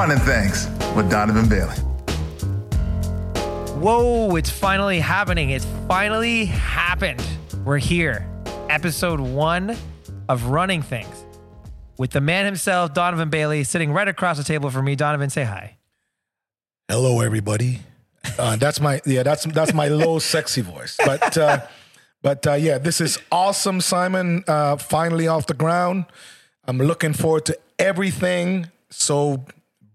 Running Things with Donovan Bailey. Whoa, it's finally happening. It's finally happened. We're here. Episode one of Running Things with the man himself, Donovan Bailey, sitting right across the table from me. Donovan, say hi. Hello, everybody. Uh, that's my yeah. That's that's my low sexy voice. But uh, but uh, yeah, this is awesome, Simon. Uh, finally off the ground. I'm looking forward to everything. So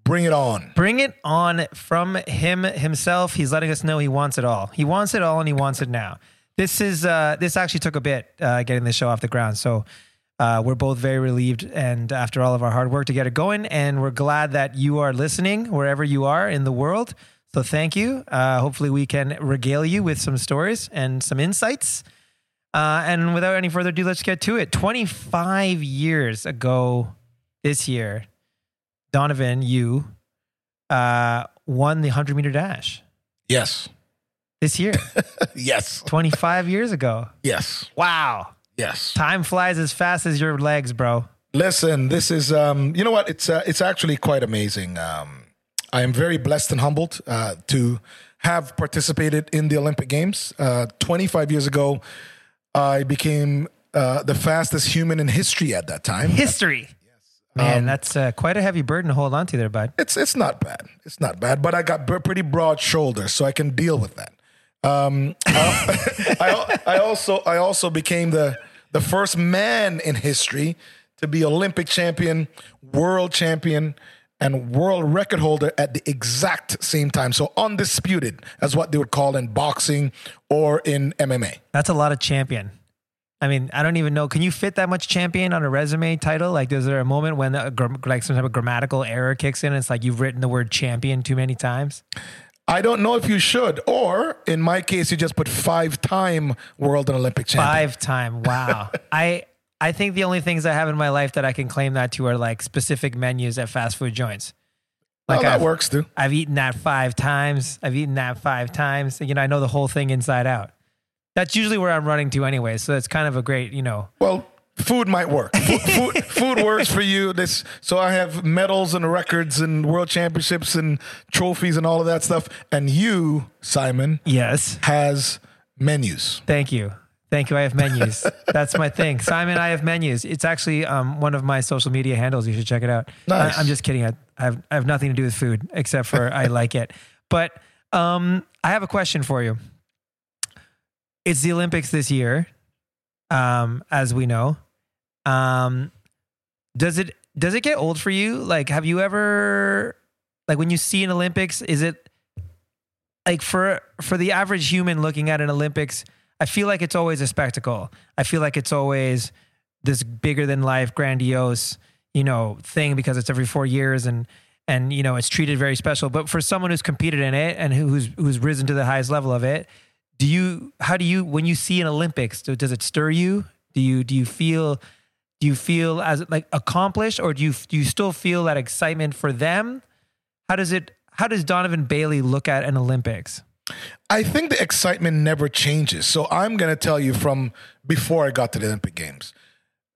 bring it on. Bring it on from him himself. He's letting us know he wants it all. He wants it all, and he wants it now. This is uh, this actually took a bit uh, getting the show off the ground. So uh, we're both very relieved, and after all of our hard work to get it going, and we're glad that you are listening wherever you are in the world. So thank you. Uh, hopefully, we can regale you with some stories and some insights. Uh, and without any further ado, let's get to it. 25 years ago this year, Donovan, you uh, won the 100 meter dash Yes. this year, Yes. 25 years ago. Yes. Wow. Yes. Time flies as fast as your legs, bro. Listen, this is um, you know what? It's uh, it's actually quite amazing. Um, I am very blessed and humbled uh, to have participated in the Olympic Games. Uh, 25 years ago, I became uh, the fastest human in history at that time. History. Man, that's uh, quite a heavy burden to hold on to there, bud. It's it's not bad. It's not bad, but I got b- pretty broad shoulders, so I can deal with that. Um, I, I, I also I also became the the first man in history to be Olympic champion, world champion, and world record holder at the exact same time. So undisputed, as what they would call in boxing or in MMA. That's a lot of champion. I mean, I don't even know. Can you fit that much champion on a resume title? Like, is there a moment when a, like some type of grammatical error kicks in? And it's like you've written the word champion too many times. I don't know if you should, or in my case, you just put five-time world and Olympic champion. Five time. Wow. I I think the only things I have in my life that I can claim that to are like specific menus at fast food joints. Oh, like that I've- works too. I've eaten that five times. I've eaten that five times. You know, I know the whole thing inside out. That's usually where I'm running to anyway. So it's kind of a great, you know, Well, food might work. Food, food, food works for you. This so I have medals and records and world championships and trophies and all of that stuff. And you, Simon, yes. has menus. Thank you. Thank you. I have menus. That's my thing. Simon, I have menus. It's actually um, one of my social media handles. You should check it out. Nice. I, am just kidding. I, I, have, I have nothing to do with food except for I like it. But um, I have a question for you. It's the Olympics this year, um, as we know. Um, does it does it get old for you? Like, have you ever like when you see an Olympics? Is it like for for the average human looking at an Olympics? I feel like it's always a spectacle. I feel like it's always this bigger than life, grandiose, you know, thing because it's every four years and and you know it's treated very special. But for someone who's competed in it and who's who's risen to the highest level of it, do you how do you when you see an Olympics do, does it stir you? Do you do you feel do you feel as like accomplished or do you do you still feel that excitement for them? How does it how does Donovan Bailey look at an Olympics? I think the excitement never changes. So I'm going to tell you from before I got to the Olympic Games.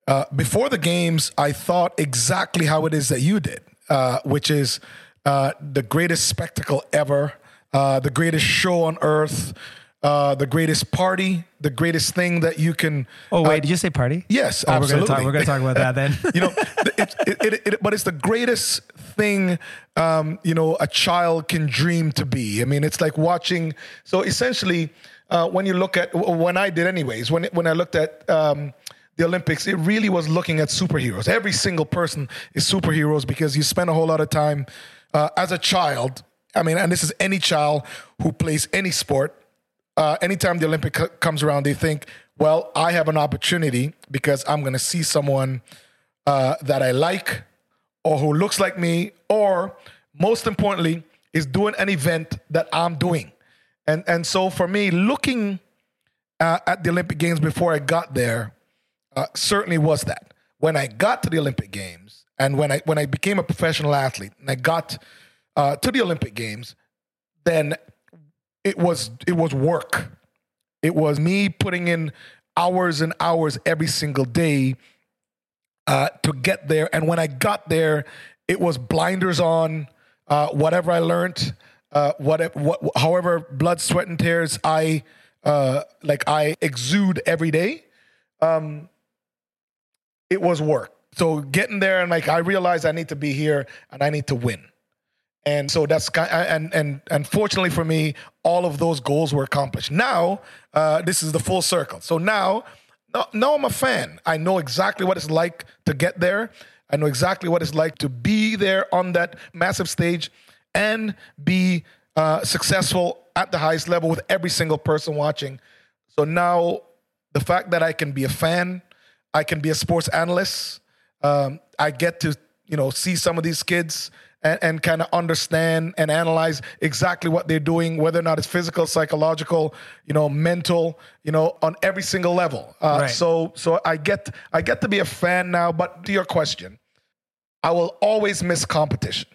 Uh, before the games, I thought exactly how it is that you did, uh, which is uh, the greatest spectacle ever, uh, the greatest show on earth, uh, the greatest party, the greatest thing that you can. Oh wait, uh, did you say party? Yes, Oh, we're absolutely. gonna talk. We're gonna talk about that then. you know, it, it, it, it, but it's the greatest thing, um, you know, a child can dream to be. I mean, it's like watching. So essentially, uh, when you look at when I did, anyways, when when I looked at. Um, the Olympics, it really was looking at superheroes. Every single person is superheroes because you spend a whole lot of time uh, as a child. I mean, and this is any child who plays any sport uh, anytime the Olympic c- comes around, they think, well, I have an opportunity because I'm going to see someone uh, that I like or who looks like me, or most importantly, is doing an event that I'm doing. And, and so for me, looking uh, at the Olympic Games before I got there uh, certainly was that. When I got to the Olympic Games and when I, when I became a professional athlete and I got uh, to the Olympic Games, then it was it was work. It was me putting in hours and hours every single day uh, to get there. And when I got there, it was blinders on. Uh, whatever I learned, uh, whatever, what, however, blood, sweat, and tears I uh, like I exude every day. Um, it was work. So getting there and like I realized I need to be here and I need to win. And so that's and and and fortunately for me, all of those goals were accomplished. Now, uh, this is the full circle. So now, now, now I'm a fan. I know exactly what it's like to get there. I know exactly what it's like to be there on that massive stage and be uh, successful at the highest level with every single person watching. So now, the fact that I can be a fan, I can be a sports analyst. Um, I get to you know see some of these kids and, and kind of understand and analyze exactly what they're doing, whether or not it's physical, psychological, you know, mental, you know, on every single level. Uh, Right. So so I get I get to be a fan now. But to your question, I will always miss competition,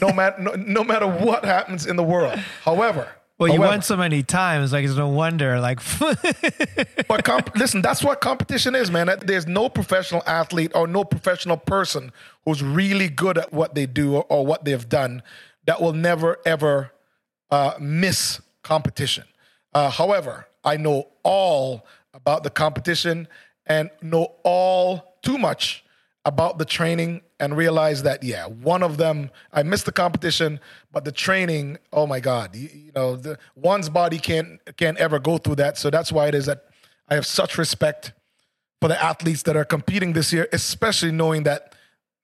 no matter no, no matter what happens in the world. However. Well, you however, won so many times, like it's no wonder. Like, But comp- listen, that's what competition is, man. There's no professional athlete or no professional person who's really good at what they do or, or what they've done that will never ever uh, miss competition. Uh, however, I know all about the competition and know all too much about the training and realize that yeah, one of them I missed the competition, but the training, oh my god, you, you know, the one's body can't can't ever go through that. So that's why it is that I have such respect for the athletes that are competing this year, especially knowing that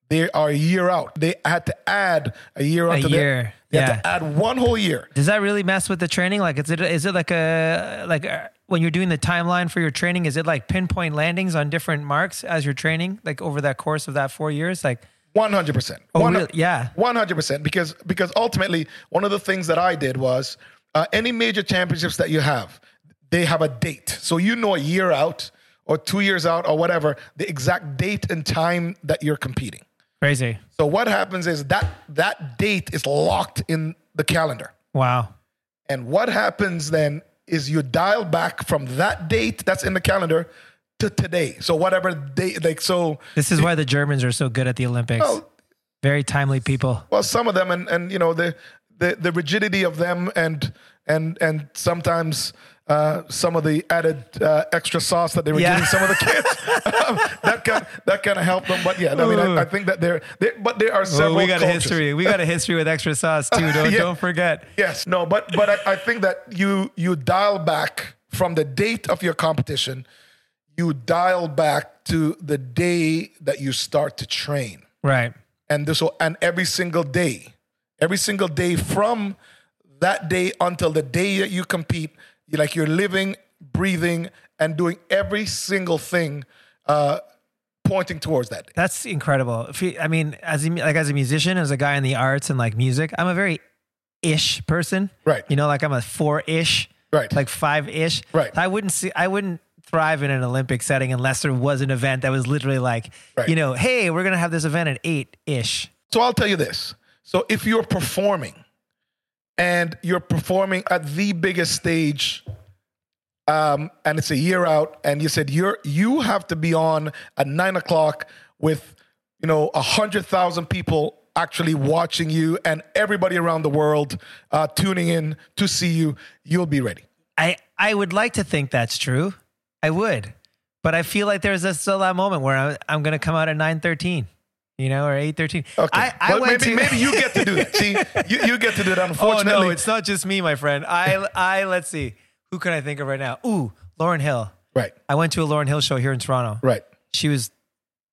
they are a year out. They had to add a year A year, their, they had yeah. to add one whole year. does that really mess with the training? Like, is it is it like a like a, when you're doing the timeline for your training? Is it like pinpoint landings on different marks as you're training, like over that course of that four years? Like, One hundred percent. Oh, really? Yeah. One hundred percent. Because because ultimately, one of the things that I did was uh, any major championships that you have, they have a date. So you know a year out or two years out or whatever the exact date and time that you're competing. crazy. So what happens is that that date is locked in the calendar. Wow. And what happens then is you dial back from that date that's in the calendar to today. So whatever date, like so. This is why the Germans are so good at the Olympics. Well, Very timely people. Well, some of them, and and you know the the the rigidity of them, and and and sometimes. Uh, some of the added uh, extra sauce that they were Yeah. giving some of the kids um, that can that kind of helped them. But yeah, I mean, I, I think that they're, they but there are several. Well, we got a history. We got a history with extra sauce too. Don't Yeah. don't forget. Yes, no, but but I, I think that you you dial back from the date of your competition, you dial back to the day that you start to train, Right. and this will, and every single day, every single day from that day until the day that you compete, like you're living, breathing, and doing every single thing, uh, pointing towards that day. That's incredible. You- I mean, as a, like as a musician, as a guy in the arts and like music, I'm a very ish person. Right. You know, like I'm a four ish. Right. Like five ish. Right. I wouldn't see. I wouldn't thrive in an Olympic setting unless there was an event that was literally like, Right. you know, hey, we're gonna have this event at eight ish. So I'll tell you this. So if you're performing and you're performing at the biggest stage, um, and it's a year out, and you said you're you have to be on at nine o'clock with you know a hundred thousand people actually watching you and everybody around the world uh, tuning in to see you, you'll be ready. I I would like to think that's true. I would, but I feel like there's a, still that moment where I'm, I'm going to come out at nine thirteen, you know, or eight thirteen. Okay, I, I went maybe to, maybe you get to do that. See, you, you get to do that. Oh Unfortunately, no, it's not just me, my friend. I I let's see, who can I think of right now? Ooh, Lauryn Hill. right, I went to a Lauryn Hill show here in Toronto. right, She was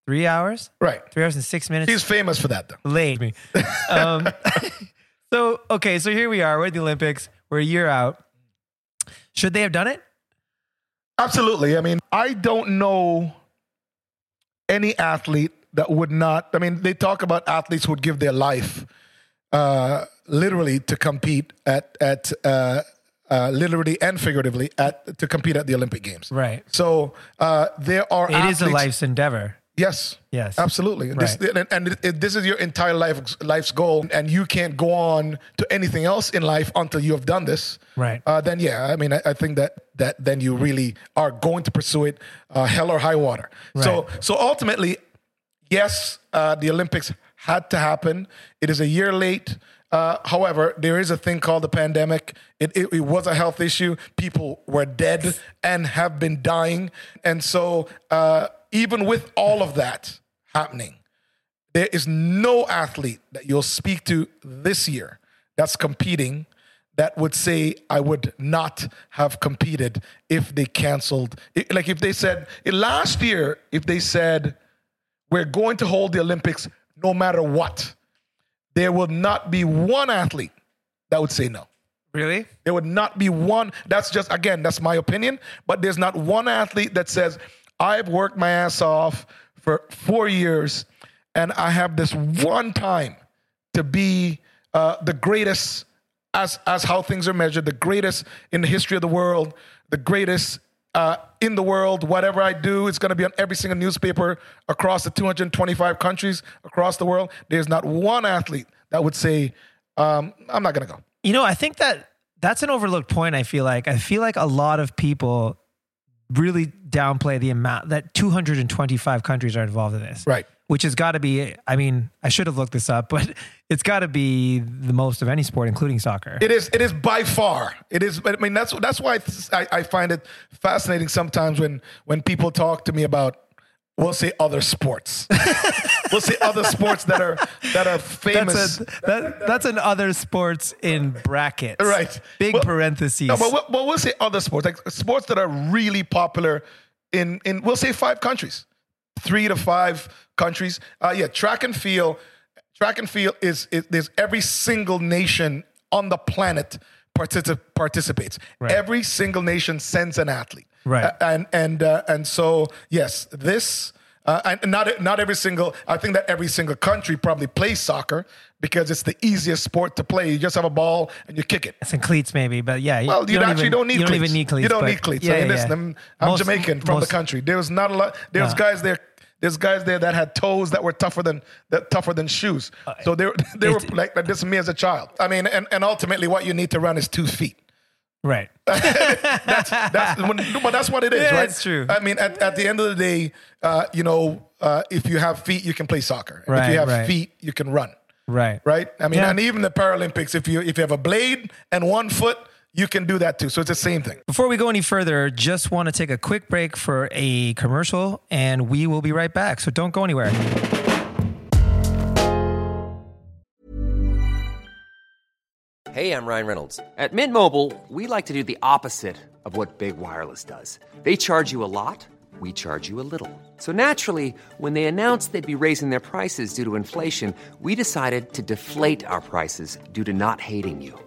three hours, right. three hours and six minutes. He's famous for that, though. late me. Um, so okay, so here we are. We're at the Olympics. We're a year out. Should they have done it? Absolutely. I mean, I don't know any athlete that would not. I mean, they talk about athletes who would give their life uh, literally to compete at at uh, uh, literally and figuratively at to compete at the Olympic Games. Right. So uh, there are. It is a life's endeavor. Yes. Yes. Absolutely. And This, Right. and, and it- this is your entire life, life's goal, and you can't go on to anything else in life until you have done this. Right. Uh, then, yeah, I mean, I, I think that that then you really are going to pursue it, uh, hell or high water. Right. So, so ultimately, yes, uh, the Olympics had to happen. It is a year late. Uh, however, there is a thing called the pandemic. It, it, it was a health issue. People were dead and have been dying. And so, uh, even with all of that happening, there is no athlete that you'll speak to this year that's competing that would say I would not have competed if they canceled. It- like if they said last year, if they said we're going to hold the Olympics no matter what, there will not be one athlete that would say no. Really? There would not be one. That's just, again, that's my opinion. But there's not one athlete that says, I've worked my ass off for four years and I have this one time to be uh, the greatest as, as how things are measured, the greatest in the history of the world, the greatest uh, in the world. Whatever I do, it's going to be on every single newspaper across the 225 countries across the world. There's not one athlete that would say, um, I'm not going to go. You know, I think that that's an overlooked point. I feel like I feel like a lot of people really downplay the amount that 225 countries are involved in this. Right. Which has got to be. I mean, I should have looked this up, but it's got to be the most of any sport, including soccer. It is. It is by far. It is. I mean, that's that's why I, I find it fascinating sometimes when when people talk to me about, we'll say other sports. we'll say other sports that are that are famous. that's a, that, that's an other sports in brackets. Right. Big Well- parentheses. No, but we'll, but we'll say other sports, like sports that are really popular in in we'll say five countries, three to five countries. Uh, yeah, track and field. Track and field is, is there's every single nation on the planet particip- participates. Every single nation sends an athlete. Right. Uh, and and uh, and so yes, this. Uh, and not not every single. I think that every single country probably plays soccer because it's the easiest sport to play. You just have a ball and you kick it. Some cleats, maybe, but yeah. Well, you, actually even, don't need you don't cleats. even need cleats. You don't need cleats. Yeah, I mean, yeah, listen. I'm, I'm Most- Jamaican from most- the country. There was not a lot. There's No. guys there. There's guys there that had toes that were tougher than that tougher than shoes. So they were they were Uh, it- like this is me as a child. I mean, and, and ultimately, what you need to run is two feet. Right. That's when, but that's what it is, Yeah, right? it's true. I mean, at, at the end of the day, uh, you know, uh, if you have feet, you can play soccer. And if you have right. feet, you can run. Right. Right. I mean, Yeah. and even the Paralympics, if you if you have a blade and one foot, you can do that too. So it's the same thing. Before we go any further, just want to take a quick break for a commercial and we will be right back. So don't go anywhere. Hey, I'm Ryan Reynolds. At Mint Mobile, we like to do the opposite of what Big Wireless does. They charge you a lot, we charge you a little. So naturally, when they announced they'd be raising their prices due to inflation, we decided to deflate our prices due to not hating you.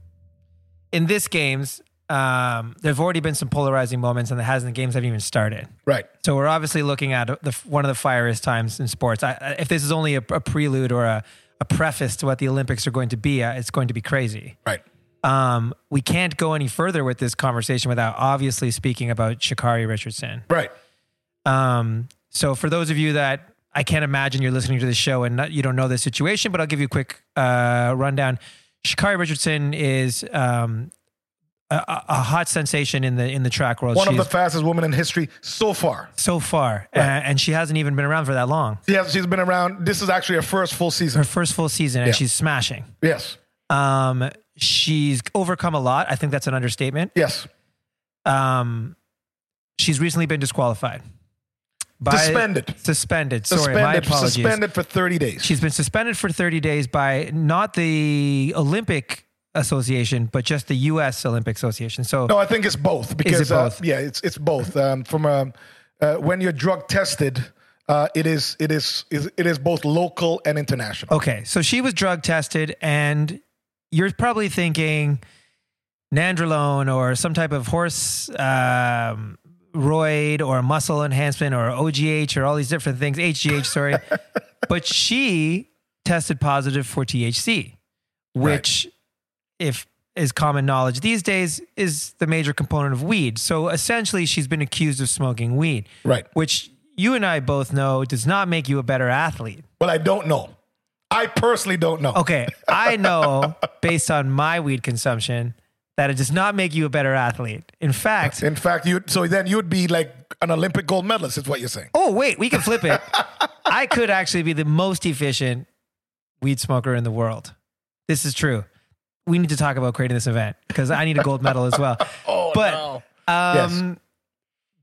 In this games, um, there've already been some polarizing moments, and the hasn't the games haven't even started. Right. So we're obviously looking at the one of the fieriest times in sports. I, I- if this is only a, a prelude or a, a preface to what the Olympics are going to be, uh, it's going to be crazy. Right. Um, we can't go any further with this conversation without obviously speaking about Sha'Carri Richardson. Right. Um, so for those of you that I can't imagine you're listening to the show and not, you don't know the situation, but I'll give you a quick uh, rundown. Sha'Carri Richardson is um, a, a hot sensation in the in the track world. One of the fastest women in history so far. so far, uh, and she hasn't even been around for that long. She has, she's been around. This is actually her first full season. Her first full season, and Yeah. she's smashing. Yes. Um, she's overcome a lot. I think that's an understatement. Yes. Um, she's recently been disqualified. By, Suspended. Suspended. Sorry, my Suspended, apologies. suspended for 30 days. She's been suspended for 30 days by not the Olympic Association, but just the U.S. Olympic Association. So, No, I think it's both because both? Uh, yeah, it's it's both. Um, from um, uh, when you're drug tested, uh, it is it is is- it is both local and international. okay, so she was drug tested, and you're probably thinking nandrolone or some type of horse um, roid or muscle enhancement or OGH or all these different things, HGH, sorry. but she tested positive for THC, which, if is common knowledge these days, is the major component of weed. So essentially, she's been accused of smoking weed, Right. which you and I both know does not make you a better athlete. Well, I don't know. I personally don't know. Okay, I know based on my weed consumption that it does not make you a better athlete. In fact, In fact, you so then you'd be like an Olympic gold medalist. Is what you're saying? oh wait, we can flip it. I could actually be the most efficient weed smoker in the world. This is true. We need to talk about creating this event because I need a gold medal as well. Oh but no. um,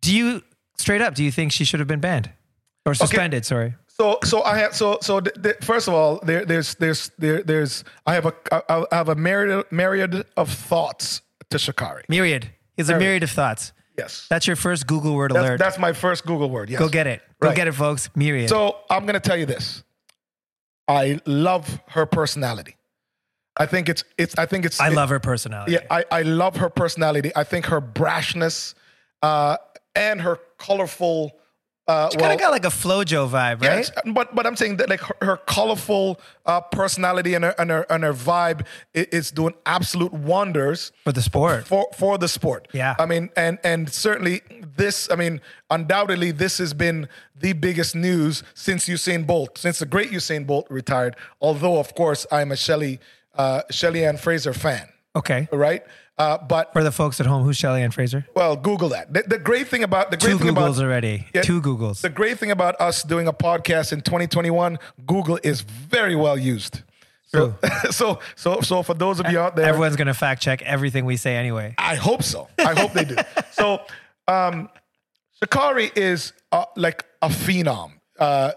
do you straight up? Do you think she should have been banned or suspended? Sorry. So so I have so so th- th- first of all, there there's there's there there's I have a I I have a myriad myriad of thoughts to Sha'Carri. Myriad. Is a Myriad. of thoughts. Yes. That's your first Google word That's, alert. that's my first Google word. Yes. Go get it. Go Right. get it, folks. Myriad. So I'm going to tell you this. I love her personality. I think it's it's I think it's I it- love her personality. Yeah, I, I love her personality. I think her brashness uh, and her colorful. Uh, She well, kind of got like a FloJo vibe, right? but but I'm saying that like her, her colorful uh, personality and her and her and her vibe i- is doing absolute wonders For the sport. for for the sport. Yeah. I mean, and and certainly this. I mean, undoubtedly, this has been the biggest news since Usain Bolt, since the great Usain Bolt retired. Although, of course, I'm a Shelly uh, Shelly-Ann Fraser fan. Okay. Right. Uh, but For the folks at home, who's Shelly-Ann Fraser? well, Google that. The, the great thing about the great Two thing Googles about already. Yeah. Two Googles. the great thing about us doing a podcast in 2021, Google is very well used. So, so, so, so for those of you out there, Everyone's going to fact check everything we say anyway. I hope so. I hope they do. So, um, Sha'Carri is uh, like a phenom. Uh,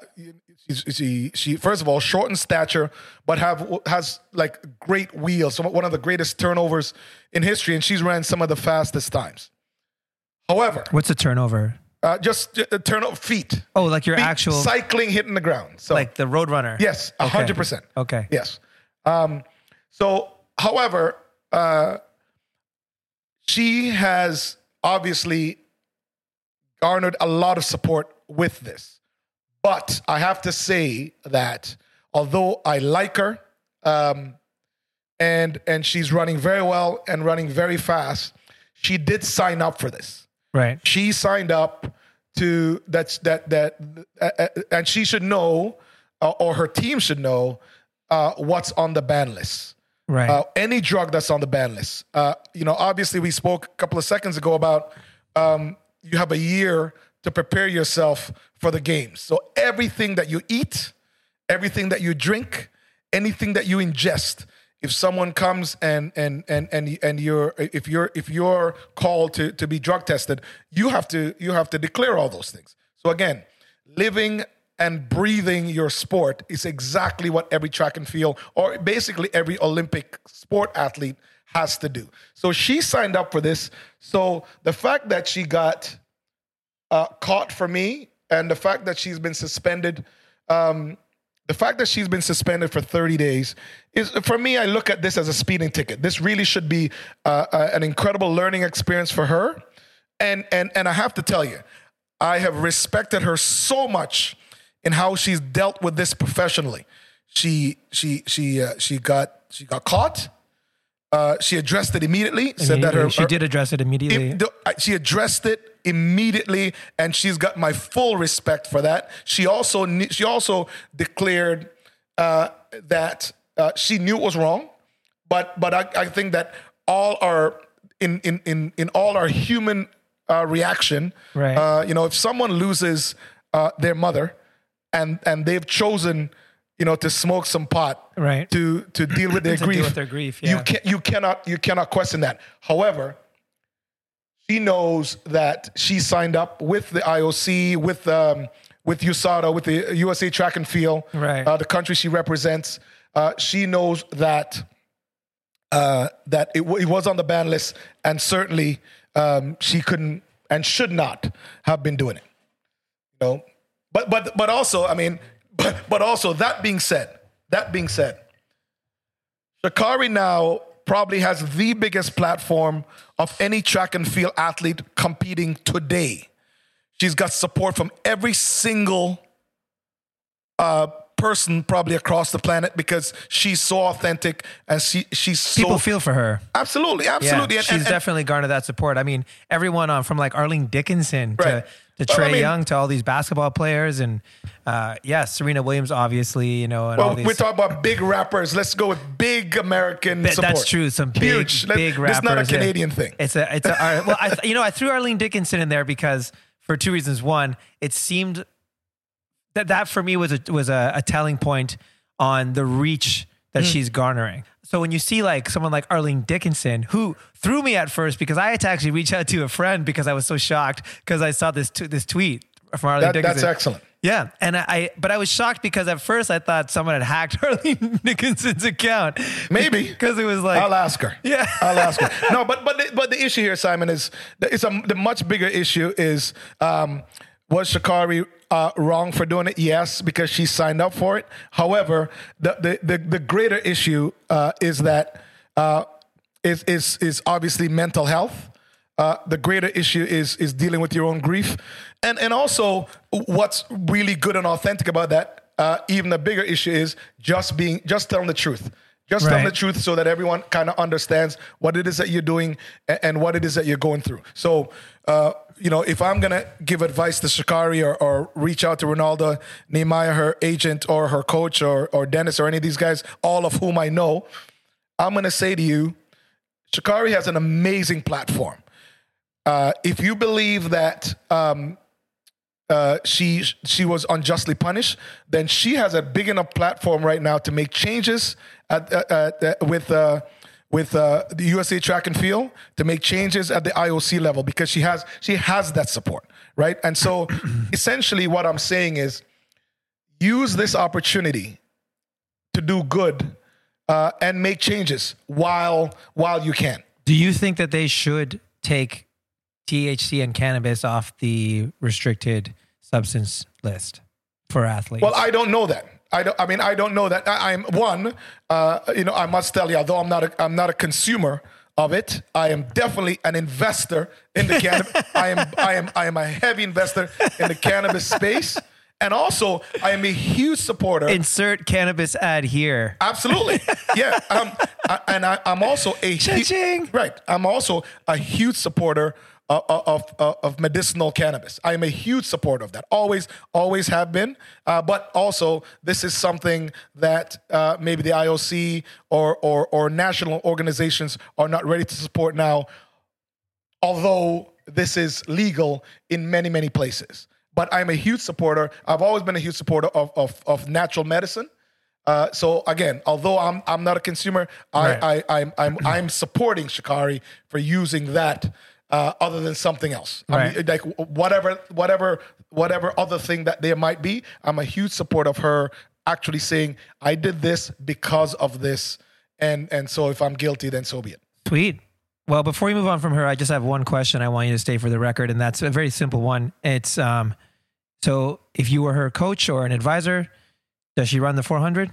she, she, first of all, short in stature, but have has like great wheels. Some, one of the greatest turnovers in history, and she's ran some of the fastest times. However, What's a turnover? uh, just uh, turn feet. Oh, like your Feet actual, cycling hitting the ground. So like the road runner Yes, a Okay. hundred percent. Okay. Yes. Um, so, however, uh, she has obviously garnered a lot of support with this. But I have to say that although I like her, um, and and she's running very well and running very fast, she did sign up for this Right. she signed up to that's that that uh, and she should know uh, or her team should know uh, what's on the ban list Right. uh, any drug that's on the ban list uh, you know obviously we spoke a couple of seconds ago about um, you have a year to prepare yourself for the games so everything that you eat everything that you drink anything that you ingest if someone comes and and and and and you're if you're if you're called to to be drug tested you have to you have to declare all those things so again living and breathing your sport is exactly what every track and field or basically every olympic sport athlete has to do. So she signed up for this. So the fact that she got uh, caught for me, and the fact that she's been suspended, um, the fact that she's been suspended for 30 days is for me. I look at this as a speeding ticket. This really should be uh, uh, an incredible learning experience for her, and and and I have to tell you, I have respected her so much in how she's dealt with this professionally. She she she uh, she got she got caught. Uh, she addressed it immediately. Said that her she her- did address it immediately. it- the- she addressed it immediately, and she's got my full respect for that. She also she also declared uh, that uh, she knew it was wrong, but but I, I think that all our in in in in all our human uh, reaction, Right. Uh, you know, if someone loses uh, their mother, and and they've chosen. You know, to smoke some pot, Right. To to deal with their To grief, deal with their grief, Yeah. You can you cannot you cannot question that. However, she knows that she signed up with the IOC, with um, with USADA, with the USA Track and Field, Right. uh, the country she represents. Uh, she knows that uh, that it, w- it was on the ban list, and certainly um, she couldn't and should not have been doing it. You know, but but but also, I mean, but but also that being said, that being said, Sha'Carri now probably has the biggest platform of any track and field athlete competing today. She's got support from every single uh, person probably across the planet because she's so authentic and she she's so People feel for her. absolutely absolutely Yeah, And- she's and- and- definitely garnered that support. I mean, everyone on from like Arlene Dickinson Right. to, to Well, I Trae mean- Young to all these basketball players and uh, yeah, Serena Williams, obviously, you know, and all well, these. we're talking about big rappers. Let's go with big American Th- support. That's true. Some big, Huge. Big It's not a yeah. Canadian thing. It's a, it's a. well, I, you know, I threw Arlene Dickinson in there because for two reasons. One, it seemed that that for me was a was a, a telling point on the reach that Hmm. she's garnering. So when you see like someone like Arlene Dickinson, who threw me at first because I had to actually reach out to a friend because I was so shocked because I saw this t- this tweet from Arlene That- Dickinson. that's excellent. Yeah, and I, I, but I was shocked because at first I thought someone had hacked Arlene Dickinson's account. Maybe because it was like I'll ask her. Yeah. I'll ask her. No, but but the, but the issue here, Simon, is it's a the much bigger issue is um, was Sha'Carri uh, wrong for doing it? Yes, because she signed up for it. However, the the the, the greater issue uh, is that uh, is is is obviously mental health. Uh, the greater issue is is dealing with your own grief, and and also what's really good and authentic about that. Uh, even the bigger issue is just being just telling the truth. Just telling Right. the truth so that everyone kind of understands what it is that you're doing a- and what it is that you're going through. So, uh, you know, if I'm to give advice to Sha'Carri or, or reach out to Renaldo, Nehemiah, her agent, or her coach, or, or Dennis, or any of these guys, all of whom I know, I'm to say to you, Sha'Carri has an amazing platform. Uh, if you believe that um, uh, she she was unjustly punished, then she has a big enough platform right now to make changes at, at, at, with uh, with uh, the USA Track and Field to make changes at the IOC level because she has she has that support, right? And so, essentially, what I'm saying is, use this opportunity to do good uh, and make changes while while you can. Do you think that they should take THC and cannabis off the restricted substance list for athletes? Well, I don't know that. I don't. I mean, I don't know that. I, I'm one. Uh, you know, I must tell you, although I'm not a, I'm not a consumer of it, I am definitely an investor in the cannabis. I am. I am. I am a heavy investor in the cannabis space, and also I am a huge supporter. Insert cannabis ad here. Absolutely, yeah. Um, I, and I, I'm also a hu- right. I'm also a huge supporter of, of, medicinal cannabis. I am a huge supporter of that. Always, always have been. Uh, but also, this is something that uh, maybe the IOC or, or or national organizations are not ready to support now. Although this is legal in many many places, but I'm a huge supporter. I've always been a huge supporter of of, of natural medicine. Uh, so again, although I'm I'm not a consumer, Right. I, I I'm I'm I'm supporting Sha'Carri for using that uh, other than something else. I mean, like whatever whatever whatever other thing that there might be, I'm a huge supporter of her actually saying I did this because of this, and and so if I'm guilty, then so be it. Sweet. Well, before we move on from her, I just have one question I want you to stay for the record, and that's a very simple one. It's um, so if you were her coach or an advisor, does she run the 400?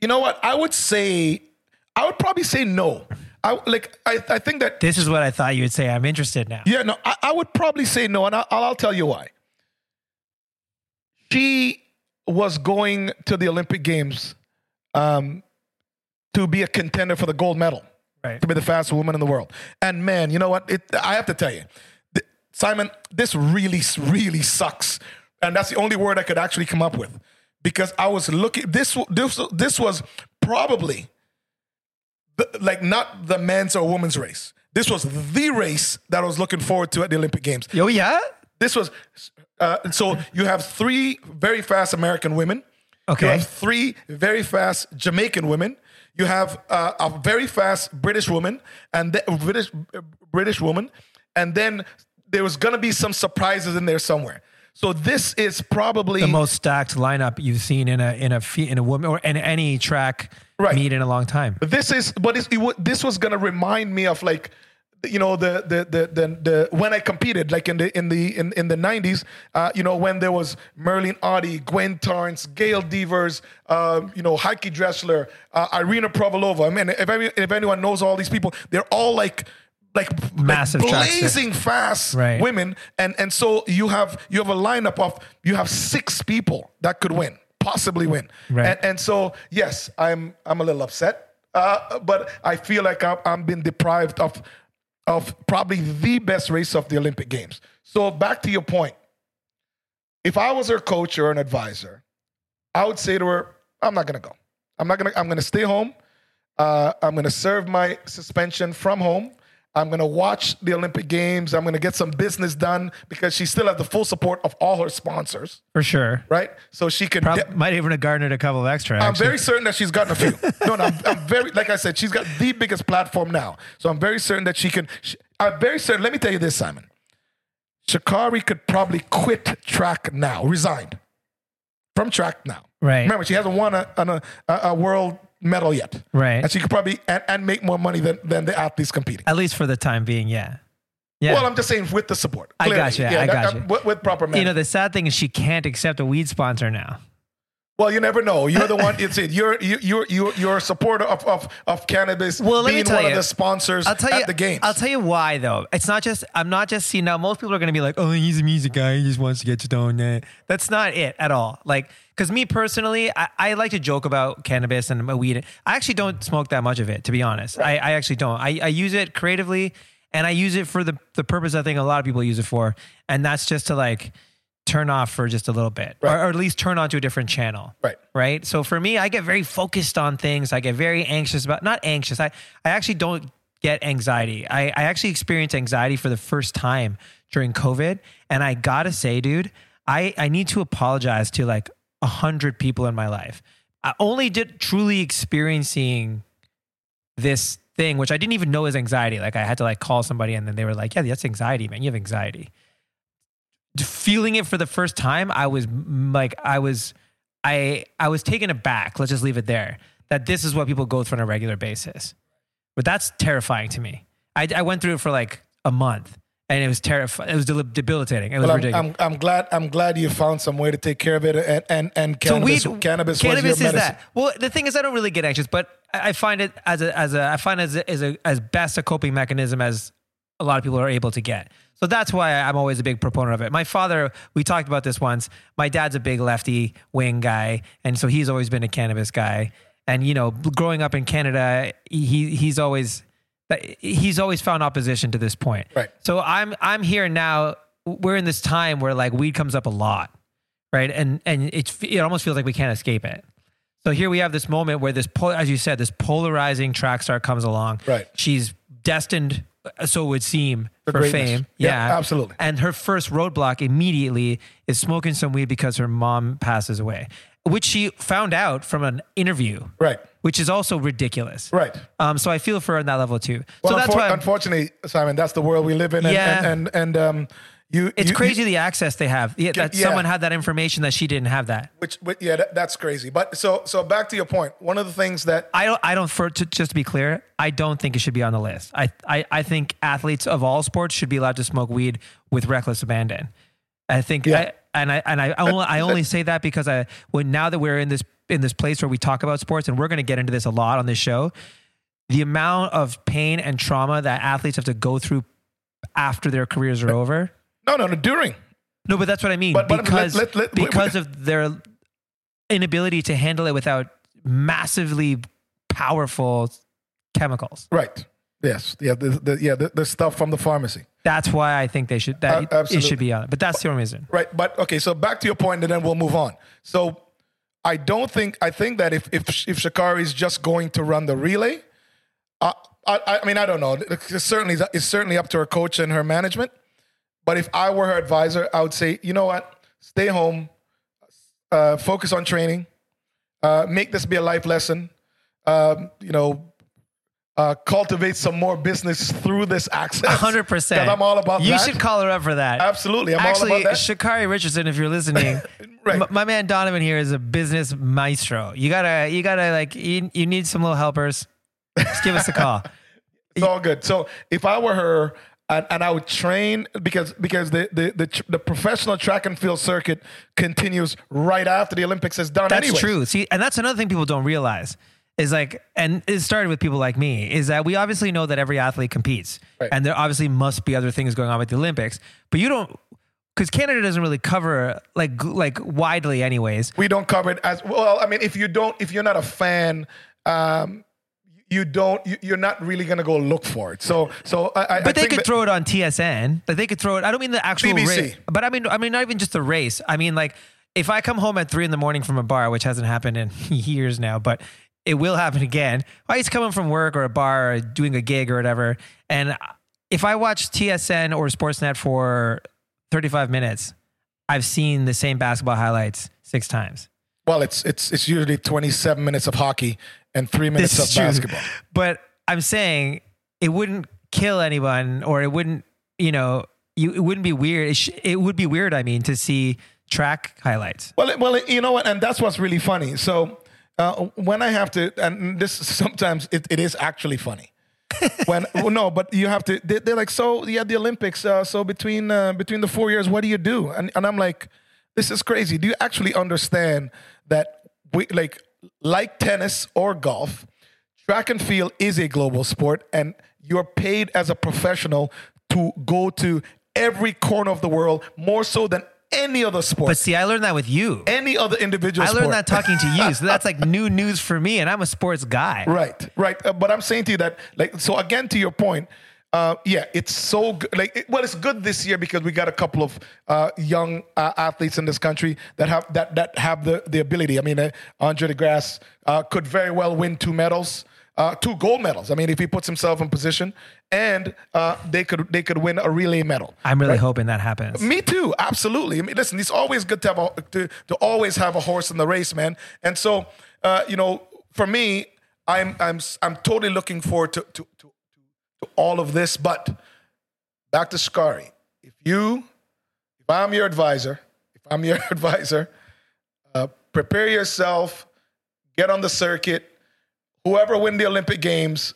You know what? I would say, I would probably say no. I like. I, I think that This is what I thought you would say. I'm interested now. Yeah, no, I, I would probably say no, and I, I'll, I'll tell you why. She was going to the Olympic Games um, to be a contender for the gold medal, Right. to be the fastest woman in the world. And man, you know what? It, I have to tell you, th- Simon, this really, really sucks, and that's the only word I could actually come up with because I was looking. This, this, this was probably the, like not the men's or women's race. This was the race that I was looking forward to at the Olympic Games. Oh yeah. This was uh, so you have three very fast American women. Okay. You have three very fast Jamaican women. You have uh, a very fast British woman and the, British British woman, and then there was gonna be some surprises in there somewhere. So this is probably The most stacked lineup you've seen in a in a in a woman or in any track Right. meet in a long time. this is but it, this was gonna remind me of like you know the the the the, the when I competed like in the in the in, in the 90s uh, you know when there was Merlene Ottey, Gwen Torrence, Gail Devers, uh, you know Heike Drechsler, uh, Irina Privalova. I mean if any, if anyone knows all these people, they're all like like Massive like track stars. blazing fast Right. women and and so you have you have a lineup of you have six people that could win possibly win. Right. and, and so yes i'm i'm a little upset uh, but i feel like I'm, I'm been deprived of of probably the best race of the olympic games. So back to your point. If i was her coach or an advisor i would say to her i'm not going to go. I'm not going to i'm going to stay home. Uh, i'm going to serve my suspension from home I'm going to watch the Olympic Games. I'm going to get some business done because she still has the full support of all her sponsors, For sure. right? So she can. Prob- might even have garnered a couple of extra. I'm actually. very certain that she's gotten a few. no, no, I'm, I'm very, like I said, she's got the biggest platform now. So I'm very certain that she can. She, I'm very certain. Let me tell you this, Simon. Sha'Carri could probably quit track now, resigned from track now. Right. Remember, she hasn't won a, a, a, a world medal yet. Right. And she could probably and, and make more money than, than the athletes competing. At least for the time being, yeah. Yeah. Well, I'm just saying with the support. I got you, I got uh, you. With, with proper you know, the sad thing is she can't accept a weed sponsor now. Well, you never know. You're the one. It's it. You're you you're you're you're a supporter of of, of cannabis. Well, let me tell one you. of the sponsors I'll tell at you the games. I'll tell you why though. It's not just I'm not just seeing now. Most people are going to be like, "Oh, he's a music guy. He just wants to get stoned." Eh. That's not it at all. Like, because me personally, I, I like to joke about cannabis and weed. I actually don't smoke that much of it, to be honest. I, I actually don't. I, I use it creatively, and I use it for the the purpose I think a lot of people use it for, and that's just to like turn off for just a little bit, Right. or, or at least turn on to a different channel Right. right? So for me, I get very focused on things. I get very anxious about not anxious. I, I actually don't get anxiety. I, I actually experienced anxiety for the first time during COVID. And I gotta say, dude, I, I need to apologize to like a hundred people in my life. I only did truly experiencing this thing, which I didn't even know was anxiety. Like I had to like call somebody and then they were like, yeah, that's anxiety, man. You have anxiety. Feeling it for the first time, I was like, I was, I, I was taken aback. Let's just leave it there. That this is what people go through on a regular basis. But that's terrifying to me. I, I went through it for like a month and it was terrifying. It was debil- debilitating. It was well, I'm, ridiculous. I'm, I'm glad I'm glad you found some way to take care of it and and, and So cannabis weed- cannabis, cannabis is medicine. that. Well, the thing is, I don't really get anxious, but I I find it as a as a I find it as a, as a as best a coping mechanism as a lot of people are able to get. So that's why I'm always a big proponent of it. My father, we talked about this once. My dad's a big lefty wing guy, and so he's always been a cannabis guy. And you know, growing up in Canada, he he's always he's always found opposition to this point. Right. So I'm I'm here now. We're in this time where like weed comes up a lot, right? And and it's it almost feels like we can't escape it. So here we have this moment where this, pol- as you said, this polarizing track star comes along. Right. She's destined, so it would seem, For for, fame. Yeah, absolutely. And her first roadblock immediately is smoking some weed because her mom passes away, which she found out from an interview. Right. Which is also ridiculous. Right. Um, so I feel for her on that level too. Well, so that's unfor- why I'm- unfortunately, Simon, that's the world we live in, and Yeah. and and, and um, You, It's you- crazy you- the access they have. Yeah, that Yeah. someone had that information that she didn't have that. which, which yeah, that, that's crazy. But so so back to your point. One of the things that I don't. I don't. For to, just to be clear, I don't think it should be on the list. I, I I think athletes of all sports should be allowed to smoke weed with reckless abandon. I think. Yeah. I, and I and I only, I only say that because I when now that we're in this in this place where we talk about sports and we're going to get into this a lot on this show, the amount of pain and trauma that athletes have to go through after their careers are over. No no no during No, but that's what I mean. But- but because let- let- let- because of their inability to handle it without massively powerful chemicals. right. Yes. Yeah. The, the, yeah. The, the stuff from the pharmacy. That's why I think they should that Uh, it should be on it. But that's the only reason. Right. But okay. So back to your point, and then we'll move on. So I don't think I think that if if if Sha'Carri is just going to run the relay, uh, I I mean I don't know. It's certainly it's certainly up to her coach and her management. But if I were her advisor, I would say, you know what, stay home, uh, focus on training, uh, make this be a life lesson. Um, you know. Uh, cultivate some more business through this access. hundred percent. 'Cause I'm all about You that. should call her up for that. Absolutely, I'm all Actually, about that. Actually, Sha'Carri Richardson, if you're listening, Right. m- my man Donovan here is a business maestro. You gotta, you gotta like, you, you need some little helpers. Just give us a call. It's all good. So if I were her, and, and I would train because because the, the the the professional track and field circuit continues right after the Olympics is done. That's anyways. true. See, and that's another thing people don't realize is like, and it started with people like me, is that we obviously know that every athlete competes, Right. and there obviously must be other things going on with the Olympics, but you don't, because Canada doesn't really cover like like widely, anyways. We don't cover it as well. I mean, if you don't, if you're not a fan. Um, you don't. You, you're not really gonna go look for it. So, so I. I I But they think could throw it on TSN. But they could throw it. I don't mean the actual BBC. race, but I mean, I mean not even just the race. I mean like if I come home at three in the morning from a bar, which hasn't happened in years now, but it will happen again. I used to come home from work or a bar or doing a gig or whatever, and if I watch TSN or Sportsnet for 35 minutes, I've seen the same basketball highlights six times. Well, it's it's it's usually 27 minutes of hockey and three minutes of basketball. But I'm saying it wouldn't kill anyone, or it wouldn't, you know, you it wouldn't be weird. It, sh- it would be weird. I mean, to see track highlights. Well, it- well, it- you know what, and that's what's really funny. So uh, when I have to, and this sometimes it, it is actually funny. when well, no, but you have to. They, they're like, so yeah, the Olympics. Uh, so between uh, between the four years, what do you do? And and I'm like, this is crazy. Do you actually understand that we like like tennis or golf? Track and field is a global sport, and you're paid as a professional to go to every corner of the world, more so than any other sport But see, I learned that with you. any other individual I learned sport. that talking to you. So that's like new news for me, and I'm a sports guy. right right Uh, but i'm saying to you that like so again to your point uh, yeah it's so good like it, well it's good this year because we got a couple of uh, young uh, athletes in this country that have that that have the the ability i mean uh, Andre De Grasse uh, could very well win two medals uh, two gold medals. I mean, if he puts himself in position, and uh, they could they could win a relay medal. I'm really right? hoping that happens. Me too, absolutely. I mean, listen, it's always good to have a, to to always have a horse in the race, man. And so, uh, you know, for me, I'm I'm I'm totally looking forward to to to, to all of this. But back to Scary, if you, if I'm your advisor, if I'm your advisor, uh, prepare yourself, get on the circuit. Whoever win the Olympic Games,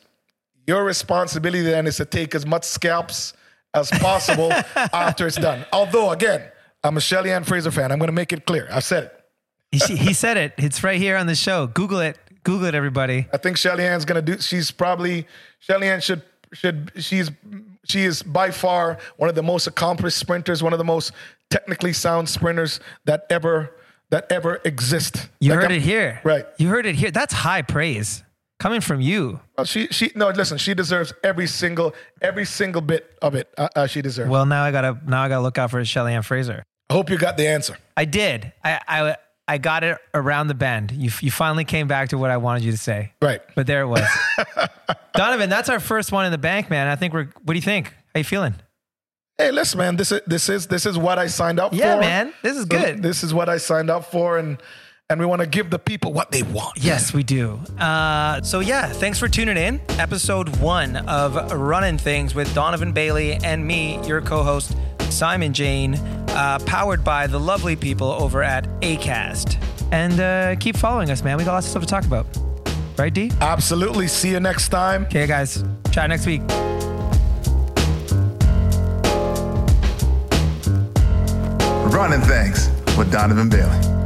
your responsibility then is to take as much scalps as possible after it's done. Although, again, I'm a Shelly Ann Fraser fan. I'm going to make it clear. I've said it. he, he said it. It's right here on the show. Google it. Google it, everybody. I think Shelly Ann's going to do. She's probably Shelly Ann should should she's she is by far one of the most accomplished sprinters, one of the most technically sound sprinters that ever that ever exist. You Like, heard I'm- it here. right? You heard it here. That's high praise coming from you. Well, She she no listen. She deserves every single every single bit of it. Uh, uh, she deserves. Well, now I gotta now I gotta look out for Shelly Ann Fraser. I hope you got the answer. I did. I, I I got it around the bend. You you finally came back to what I wanted you to say. Right. But there it was. Donovan, that's our first one in the bank, man. I think we're. What do you think? How you feeling? Hey, listen, man. This is this is this is what I signed up Yeah, for. Yeah, man. This is good. This is what I signed up for, and and we want to give the people what they want. Yes, we do. Uh, so yeah, thanks for tuning in. Episode one of Running Things with Donovan Bailey and me, your co-host Simon Jane, uh, powered by the lovely people over at ACAST. And uh, keep following us, man. We got lots of stuff to talk about. Right, D? Absolutely. See you next time. Okay, guys. Chat next week. Running things with Donovan Bailey.